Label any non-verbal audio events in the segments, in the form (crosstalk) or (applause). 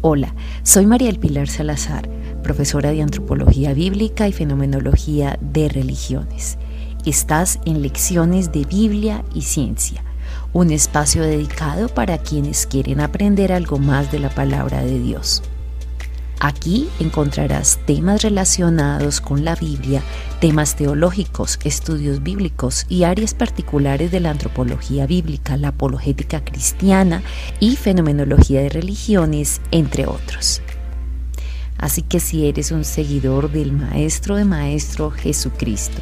Hola, soy María El Pilar Salazar, profesora de Antropología Bíblica y Fenomenología de Religiones. Estás en Lecciones de Biblia y Ciencia, un espacio dedicado para quienes quieren aprender algo más de la palabra de Dios. Aquí encontrarás temas relacionados con la Biblia, temas teológicos, estudios bíblicos y áreas particulares de la antropología bíblica, la apologética cristiana y fenomenología de religiones, entre otros. Así que si eres un seguidor del Maestro de Maestro Jesucristo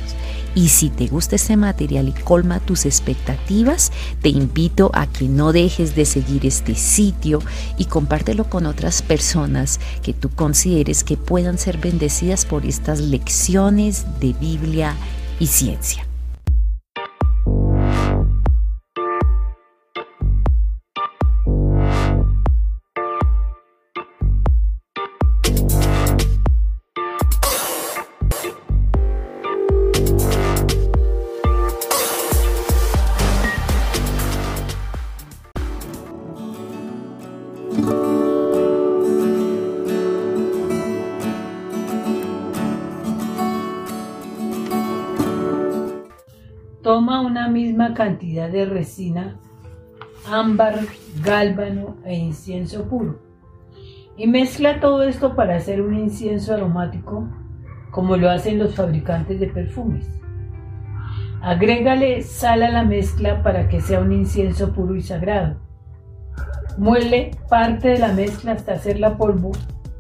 y si te gusta este material y colma tus expectativas, te invito a que no dejes de seguir este sitio y compártelo con otras personas que tú consideres que puedan ser bendecidas por estas lecciones de Biblia y ciencia. Toma una misma cantidad de resina, ámbar, gálbano e incienso puro y mezcla todo esto para hacer un incienso aromático como lo hacen los fabricantes de perfumes. Agrégale sal a la mezcla para que sea un incienso puro y sagrado. Muele parte de la mezcla hasta hacerla polvo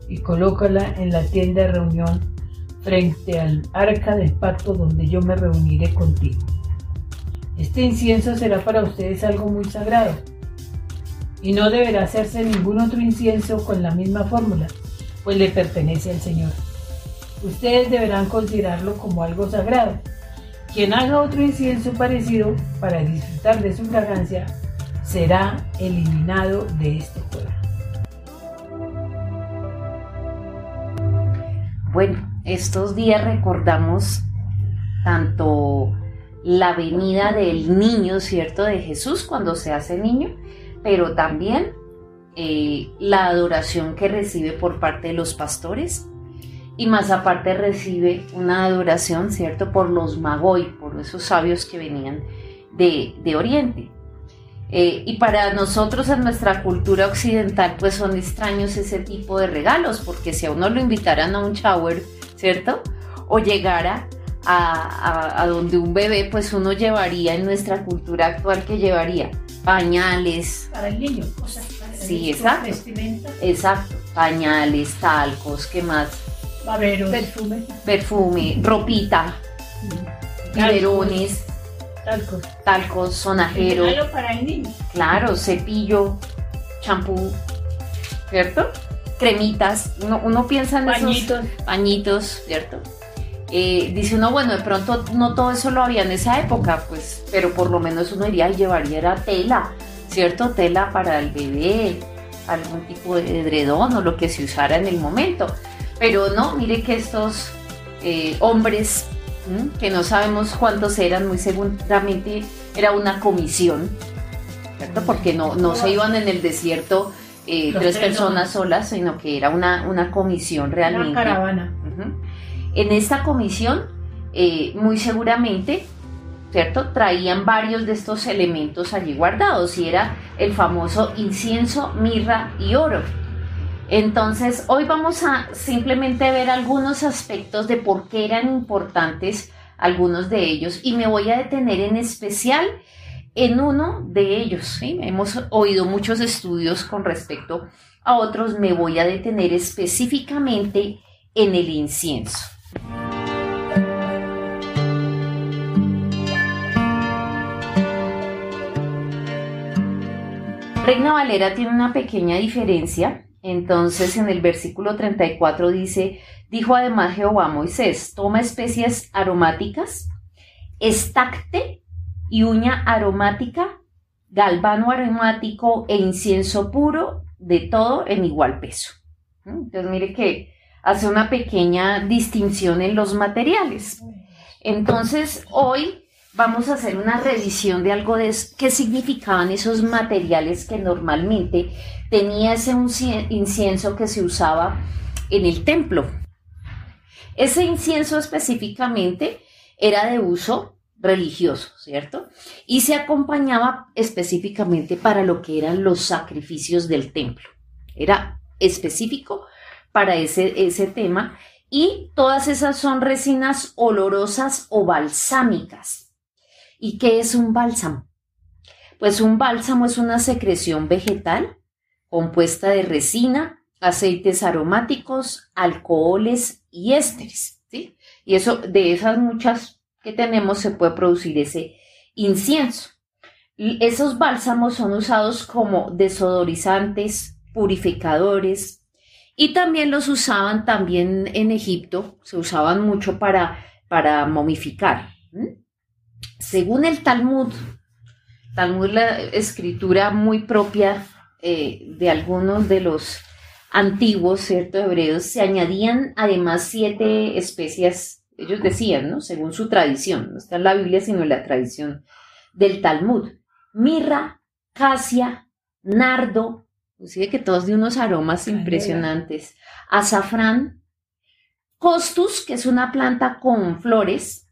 y colócala en la tienda de reunión frente al arca del pacto donde yo me reuniré contigo. Este incienso será para ustedes algo muy sagrado y no deberá hacerse ningún otro incienso con la misma fórmula, pues le pertenece al Señor. Ustedes deberán considerarlo como algo sagrado. Quien haga otro incienso parecido para disfrutar de su fragancia será eliminado de este pueblo. Bueno, estos días recordamos tanto la venida del niño, ¿cierto? De Jesús cuando se hace niño, pero también eh, la adoración que recibe por parte de los pastores y más aparte recibe una adoración, ¿cierto? Por los magoi, por esos sabios que venían de, Oriente. Eh, y para nosotros en nuestra cultura occidental pues son extraños ese tipo de regalos, porque si a uno lo invitaran a un shower, ¿cierto? O llegara a, donde un bebé, pues uno llevaría en nuestra cultura actual que llevaría pañales. Para el niño, o sea, para sí, exacto. Exacto, pañales, talcos, ¿qué más? Perfume. Perfume, ropita, biberones. Talcos. Talcos, sonajero. para el niño. Claro, cepillo, champú, ¿cierto? Cremitas. Uno, uno piensa en pañitos. esos pañitos, ¿cierto? Eh, dice uno, bueno, de pronto no todo eso lo había en esa época, pues, pero por lo menos uno iría y llevaría tela, ¿cierto? Tela para el bebé, algún tipo de edredón o lo que se usara en el momento. Pero no, mire que estos eh, hombres, que no sabemos cuántos eran, muy seguramente era una comisión, ¿cierto? Porque no, no se iban en el desierto eh, tres personas solas, sino que era una, una comisión realmente. Una caravana. En esta comisión, eh, muy seguramente, ¿cierto? Traían varios de estos elementos allí guardados y era el famoso incienso, mirra y oro. Entonces, hoy vamos a simplemente ver algunos aspectos de por qué eran importantes algunos de ellos y me voy a detener en especial en uno de ellos. Hemos oído muchos estudios con respecto a otros, me voy a detener específicamente en el incienso. Reina Valera tiene una pequeña diferencia. Entonces en el versículo 34 dice, dijo además Jehová a Moisés, toma especias aromáticas, estacte y uña aromática, galvano aromático e incienso puro, de todo en igual peso. Entonces mire que hace una pequeña distinción en los materiales. Entonces, hoy vamos a hacer una revisión de algo de qué significaban esos materiales que normalmente tenía ese incienso que se usaba en el templo. Ese incienso específicamente era de uso religioso, ¿cierto? Y se acompañaba específicamente para lo que eran los sacrificios del templo. Era específico para ese, ese tema y todas esas son resinas olorosas o balsámicas. ¿Y qué es un bálsamo? Pues un bálsamo es una secreción vegetal compuesta de resina, aceites aromáticos, alcoholes y ésteres. ¿sí? Y eso, de esas muchas que tenemos, se puede producir ese incienso. Esos bálsamos son usados como desodorizantes, purificadores, y también los usaban también en Egipto, se usaban mucho para, para momificar. Según el Talmud, Talmud la escritura muy propia eh, de algunos de los antiguos, ¿cierto? Hebreos, se añadían además siete especias, ellos decían, ¿no? Según su tradición, no está en la Biblia, sino en la tradición del Talmud. Mirra, casia, nardo, inclusive que todos de unos aromas impresionantes, azafrán, costus, que es una planta con flores,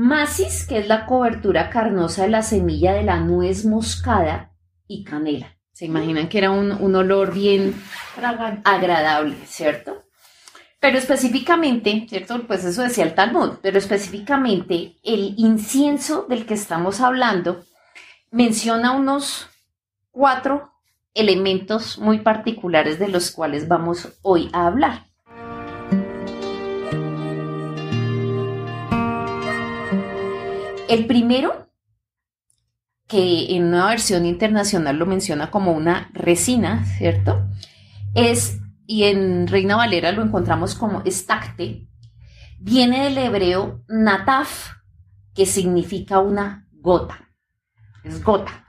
Masis, que es la cobertura carnosa de la semilla de la nuez moscada y canela. Se imaginan que era un, olor bien agradable, ¿cierto? Pero específicamente, ¿cierto? Pues eso decía el Talmud, pero específicamente el incienso del que estamos hablando menciona unos cuatro elementos muy particulares de los cuales vamos hoy a hablar. El primero, que en una versión internacional lo menciona como una resina, ¿cierto? Es, y en Reina Valera lo encontramos como estacte, viene del hebreo nataf, que significa una gota. Es gota.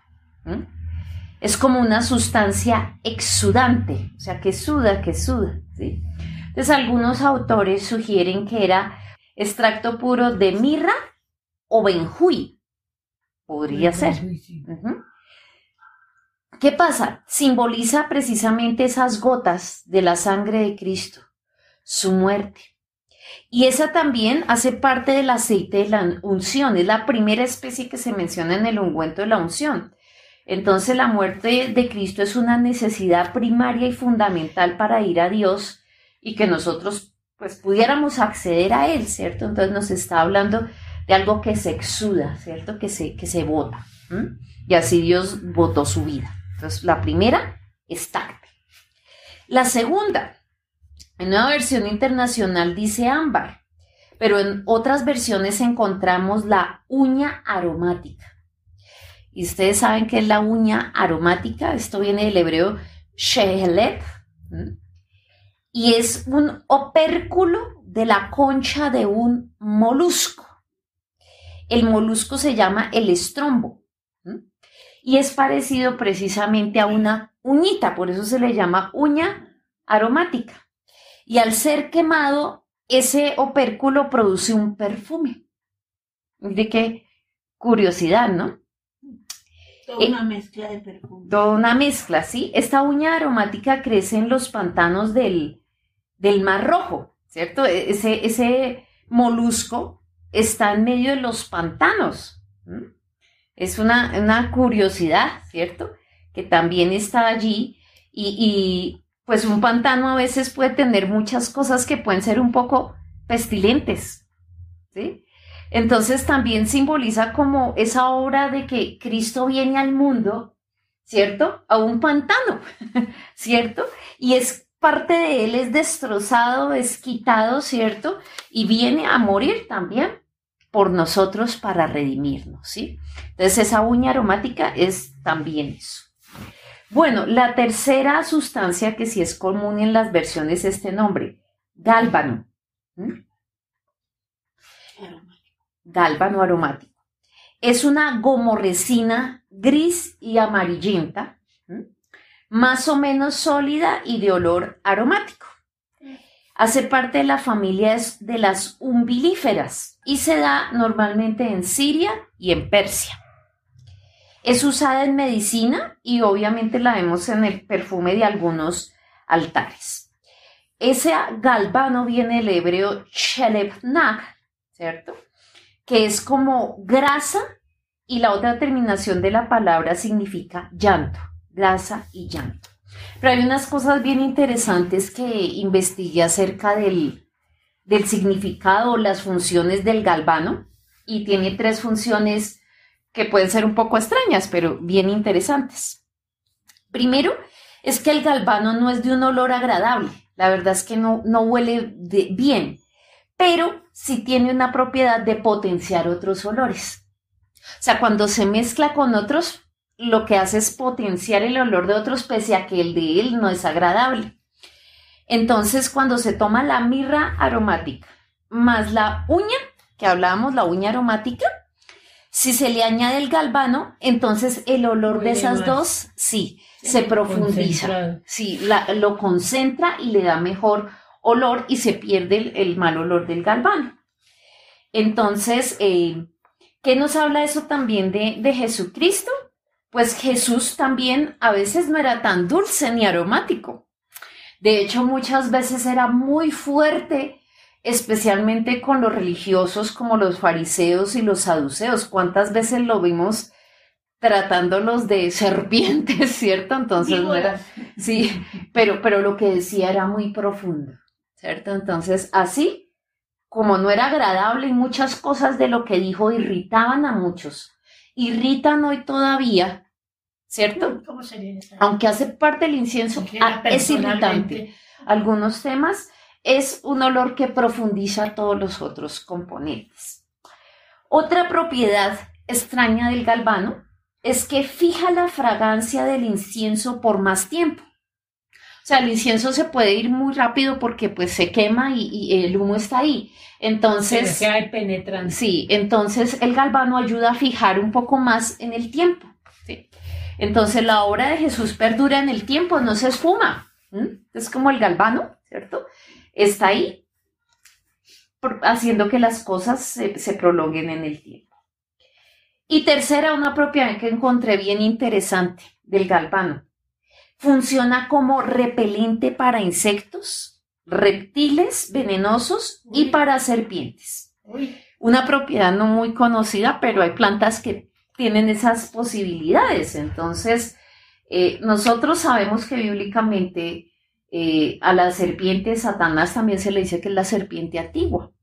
Es como una sustancia exudante, o sea, que suda, que suda. ¿sí? Entonces, algunos autores sugieren que era extracto puro de mirra o Benjuy. Podría ser. ¿Qué pasa? Simboliza precisamente esas gotas de la sangre de Cristo, su muerte. Y esa también hace parte del aceite de la unción, es la primera especie que se menciona en el ungüento de la unción. Entonces la muerte de Cristo es una necesidad primaria y fundamental para ir a Dios y que nosotros pues pudiéramos acceder a Él, ¿cierto? Entonces nos está hablando de algo que se exuda, ¿cierto? Que se, que se bota. Y así Dios votó su vida. Entonces, la primera es tacte. La segunda, en una versión internacional dice ámbar, pero en otras versiones encontramos la uña aromática. Y ustedes saben que es la uña aromática, esto viene del hebreo shehelet, y es un opérculo de la concha de un molusco. El molusco se llama el estrombo y es parecido precisamente a una uñita, por eso se le llama uña aromática. Y al ser quemado, ese opérculo produce un perfume. De qué curiosidad, ¿no? Toda una mezcla de perfume. Toda una mezcla, sí. Esta uña aromática crece en los pantanos del, del Mar Rojo, ¿cierto? E-, ese, ese molusco está en medio de los pantanos. Es una, curiosidad, ¿cierto? Que también está allí y, y, pues un pantano a veces puede tener muchas cosas que pueden ser un poco pestilentes, ¿sí? Entonces también simboliza como esa obra de que Cristo viene al mundo, ¿cierto? A un pantano, (laughs) ¿cierto? Y es parte de él es destrozado, es quitado, ¿cierto? Y viene a morir también por nosotros para redimirnos, ¿sí? Entonces esa uña aromática es también eso. Bueno, la tercera sustancia que sí es común en las versiones es este nombre, gálbano. Gálbano aromático. Es una gomorresina gris y amarillenta, más o menos sólida y de olor aromático. Hace parte de la familia de las umbilíferas y se da normalmente en Siria y en Persia. Es usada en medicina y obviamente la vemos en el perfume de algunos altares. Ese galvano viene del hebreo chelebnag, ¿cierto? Que es como grasa y la otra terminación de la palabra significa llanto, grasa y llanto. Pero hay unas cosas bien interesantes que investigué acerca del, del significado o las funciones del galvano y tiene tres funciones que pueden ser un poco extrañas, pero bien interesantes. Primero, es que el galvano no es de un olor agradable. La verdad es que no, no huele bien, pero sí tiene una propiedad de potenciar otros olores. O sea, cuando se mezcla con otros, lo que hace es potenciar el olor de otros pese a que el de él no es agradable. Entonces, cuando se toma la mirra aromática más la uña, que hablábamos, la uña aromática, si se le añade el galvano, entonces el olor de esas dos, sí, se profundiza. Sí, lo concentra y le da mejor olor y se pierde el, mal olor del galvano. Entonces, eh, ¿qué nos habla eso también de, de Jesucristo? Pues Jesús también a veces no era tan dulce ni aromático. De hecho, muchas veces era muy fuerte, especialmente con los religiosos como los fariseos y los saduceos. ¿Cuántas veces lo vimos tratándolos de (laughs) serpientes, ¿cierto? Entonces no era, sí, pero, pero lo que decía era muy profundo, ¿cierto? Entonces, así como no era agradable y muchas cosas de lo que dijo irritaban a muchos, irritan hoy todavía, ¿cierto? ¿Cómo sería Aunque hace parte del incienso, ah, es irritante. Algunos temas es un olor que profundiza todos los otros componentes. Otra propiedad extraña del galvano es que fija la fragancia del incienso por más tiempo. O sea, el incienso se puede ir muy rápido porque pues se quema y, el humo está ahí. Entonces, hay penetrante. Sí, entonces el galvano ayuda a fijar un poco más en el tiempo. Entonces la obra de Jesús perdura en el tiempo, no se esfuma. Es como el galvano, ¿cierto? Está ahí haciendo que las cosas se prolonguen en el tiempo. Y tercera, una propiedad que encontré bien interesante del galvano. Funciona como repelente para insectos, reptiles venenosos y para serpientes. Una propiedad no muy conocida, pero hay plantas que tienen esas posibilidades. Entonces, eh, nosotros sabemos que bíblicamente eh, a la serpiente Satanás también se le dice que es la serpiente antigua.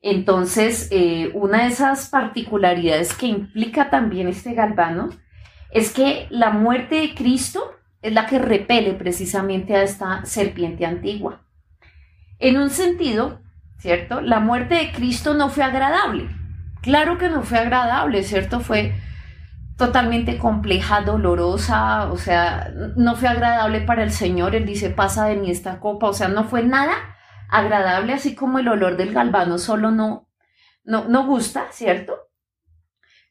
Entonces, eh, una de esas particularidades que implica también este galvano es que la muerte de Cristo es la que repele precisamente a esta serpiente antigua. En un sentido, ¿cierto? La muerte de Cristo no fue agradable. Claro que no fue agradable, ¿cierto? Fue totalmente compleja, dolorosa, o sea, no fue agradable para el Señor. Él dice, pasa de mí esta copa, o sea, no fue nada agradable, así como el olor del galvano solo no, no, no gusta, ¿cierto?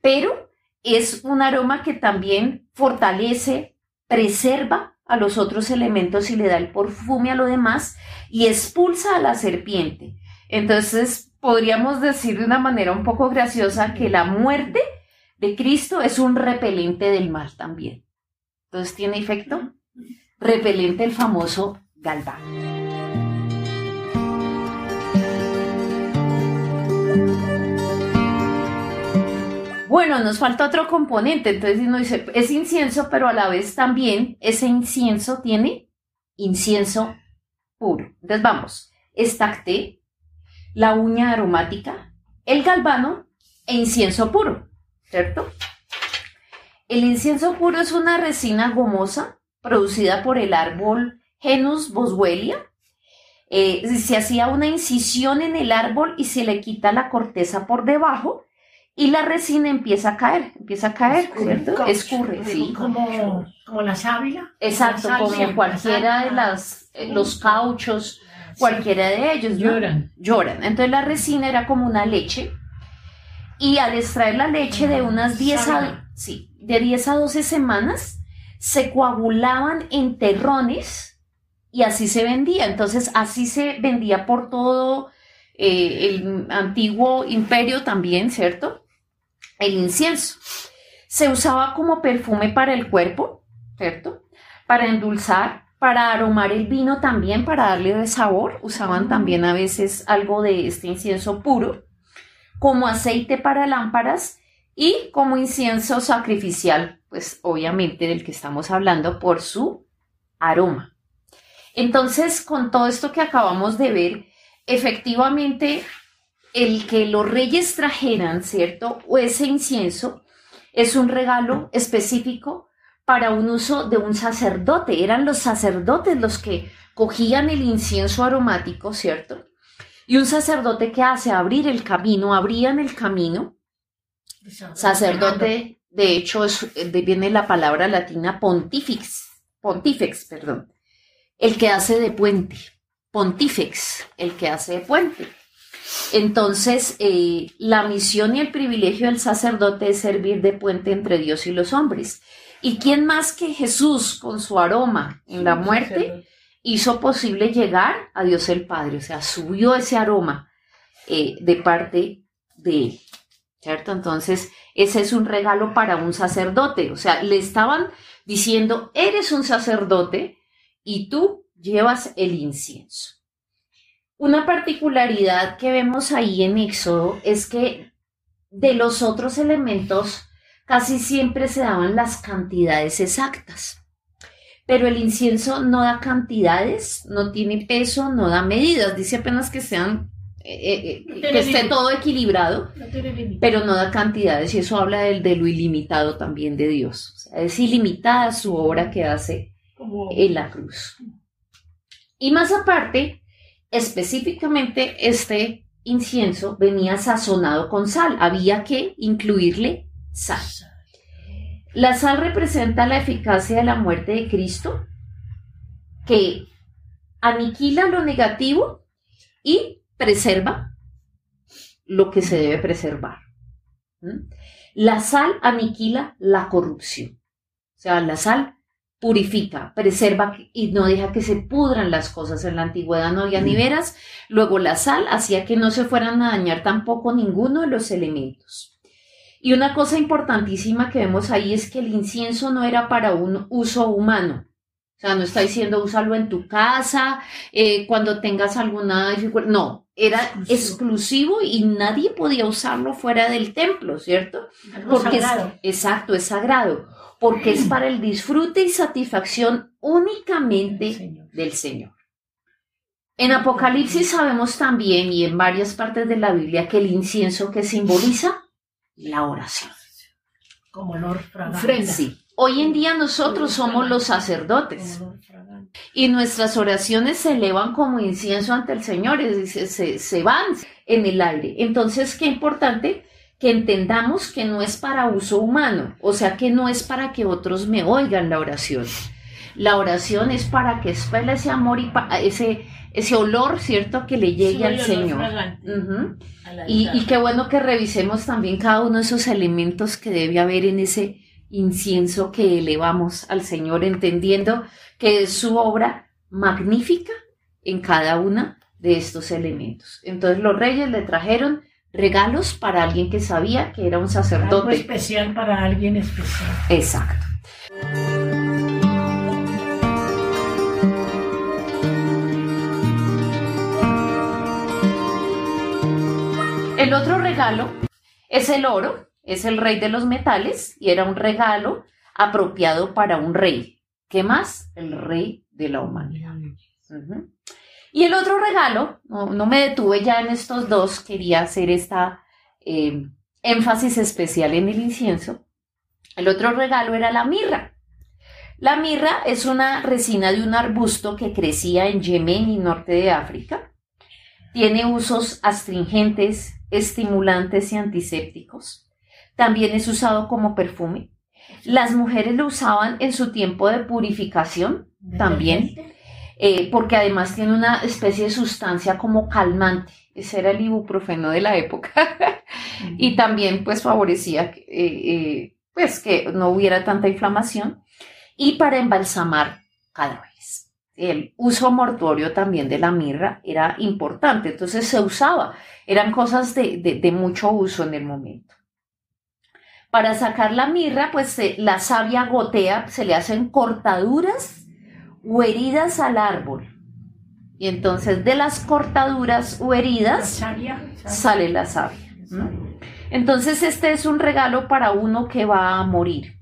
Pero es un aroma que también fortalece, preserva a los otros elementos y le da el perfume a lo demás y expulsa a la serpiente. Entonces, podríamos decir de una manera un poco graciosa que la muerte de Cristo es un repelente del mal también. Entonces, ¿tiene efecto? Repelente el famoso galván. Bueno, nos falta otro componente, entonces dice, es incienso, pero a la vez también ese incienso tiene incienso puro. Entonces vamos, estacté, la uña aromática, el galvano e incienso puro, ¿cierto? El incienso puro es una resina gomosa producida por el árbol Genus boswellia. Eh, se hacía una incisión en el árbol y se le quita la corteza por debajo y la resina empieza a caer, empieza a caer, ¿cierto? Escurre, sí. Como, como la sábila. Exacto, como cualquiera de las, eh, los cauchos, cualquiera de ellos. Lloran. Lloran. Entonces la resina era como una leche y al extraer la leche de unas 10 a, sí, de 10 a 12 semanas, se coagulaban en terrones y así se vendía. Entonces, así se vendía por todo eh, el antiguo imperio también, ¿cierto? El incienso. Se usaba como perfume para el cuerpo, ¿cierto? Para endulzar, para aromar el vino también, para darle de sabor. Usaban también a veces algo de este incienso puro, como aceite para lámparas y como incienso sacrificial, pues obviamente del que estamos hablando por su aroma. Entonces, con todo esto que acabamos de ver, efectivamente, el que los reyes trajeran, ¿cierto? O ese incienso es un regalo específico para un uso de un sacerdote. Eran los sacerdotes los que cogían el incienso aromático, ¿cierto? Y un sacerdote que hace abrir el camino, abrían el camino. Sacerdote, de hecho, es, viene la palabra latina pontifex, pontifex, perdón el que hace de puente, pontífex, el que hace de puente. Entonces, eh, la misión y el privilegio del sacerdote es servir de puente entre Dios y los hombres. ¿Y quién más que Jesús, con su aroma en la muerte, hizo posible llegar a Dios el Padre? O sea, subió ese aroma eh, de parte de él. ¿Cierto? Entonces, ese es un regalo para un sacerdote. O sea, le estaban diciendo, eres un sacerdote, y tú llevas el incienso. Una particularidad que vemos ahí en Éxodo es que de los otros elementos casi siempre se daban las cantidades exactas. Pero el incienso no da cantidades, no tiene peso, no da medidas, dice apenas que sean eh, eh, que esté todo equilibrado, pero no da cantidades y eso habla del, de lo ilimitado también de Dios. es ilimitada su obra que hace en la cruz. Y más aparte, específicamente este incienso venía sazonado con sal, había que incluirle sal. La sal representa la eficacia de la muerte de Cristo, que aniquila lo negativo y preserva lo que se debe preservar. La sal aniquila la corrupción. O sea, la sal purifica, preserva y no deja que se pudran las cosas. En la antigüedad no había niveras, luego la sal hacía que no se fueran a dañar tampoco ninguno de los elementos. Y una cosa importantísima que vemos ahí es que el incienso no era para un uso humano. O sea, no está diciendo úsalo en tu casa, eh, cuando tengas alguna dificultad. No, era exclusivo. y nadie podía usarlo fuera del templo, ¿cierto? Porque es, exacto, es sagrado porque es para el disfrute y satisfacción únicamente del Señor. En Apocalipsis sabemos también y en varias partes de la Biblia que el incienso que simboliza la oración. Como olor fragante. Hoy en día nosotros somos los sacerdotes y nuestras oraciones se elevan como incienso ante el Señor, se, se van en el aire. Entonces, qué importante que entendamos que no es para uso humano, o sea que no es para que otros me oigan la oración. La oración es para que espele ese amor y ese, ese olor, ¿cierto?, que le llegue al Señor. y, y qué bueno que revisemos también cada uno de esos elementos que debe haber en ese incienso que elevamos al Señor, entendiendo que es su obra magnífica en cada una de estos elementos. Entonces los reyes le trajeron regalos para alguien que sabía que era un sacerdote. Algo especial para alguien especial. Exacto. El otro regalo es el oro, es el rey de los metales y era un regalo apropiado para un rey. ¿Qué más? El rey de la humanidad. Y el otro regalo, no, me detuve ya en estos dos, quería hacer esta eh, énfasis especial en el incienso. El otro regalo era la mirra. La mirra es una resina de un arbusto que crecía en Yemen y norte de África. Tiene usos astringentes, estimulantes y antisépticos. También es usado como perfume. Las mujeres lo usaban en su tiempo de purificación también eh, porque además tiene una especie de sustancia como calmante. Ese era el ibuprofeno de la época. (laughs) y también pues favorecía eh, eh, pues que no hubiera tanta inflamación. Y para embalsamar cada vez. El uso mortuorio también de la mirra era importante, entonces se usaba, eran cosas de, mucho uso en el momento. Para sacar la mirra, pues la savia gotea, se le hacen cortaduras o heridas al árbol. Y entonces de las cortaduras o heridas sale la savia. Entonces este es un regalo para uno que va a morir.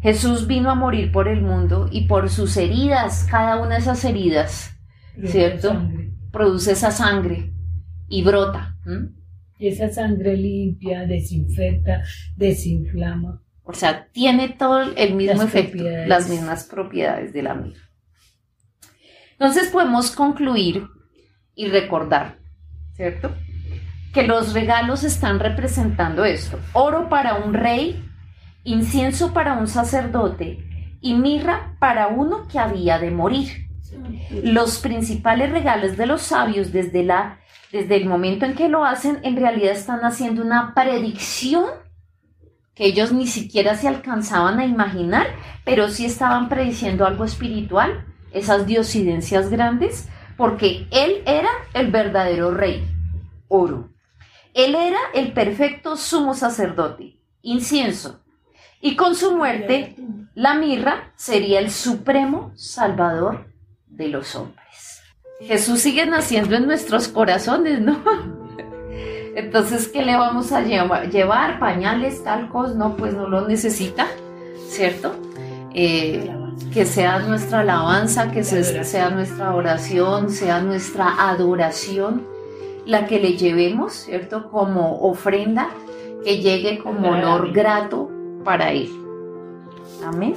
Jesús vino a morir por el mundo y por sus heridas, cada una de esas heridas, ¿cierto? Produce esa sangre y brota. Y esa sangre limpia, desinfecta, desinflama. O sea, tiene todo el mismo efecto, las mismas propiedades de la misma. Entonces podemos concluir y recordar, ¿cierto? Que los regalos están representando esto. Oro para un rey incienso para un sacerdote y mirra para uno que había de morir. Los principales regalos de los sabios desde, la, desde el momento en que lo hacen, en realidad están haciendo una predicción que ellos ni siquiera se alcanzaban a imaginar, pero sí estaban prediciendo algo espiritual, esas diosidencias grandes, porque él era el verdadero rey, oro. Él era el perfecto sumo sacerdote, incienso, y con su muerte, la mirra sería el supremo salvador de los hombres. Jesús sigue naciendo en nuestros corazones, ¿no? (laughs) Entonces, ¿qué le vamos a llevar? ¿Pañales, talcos? No, pues no lo necesita, ¿cierto? Eh, que sea nuestra alabanza, que sea nuestra oración, sea nuestra adoración, la que le llevemos, ¿cierto? Como ofrenda, que llegue como honor grato para ir. Amén.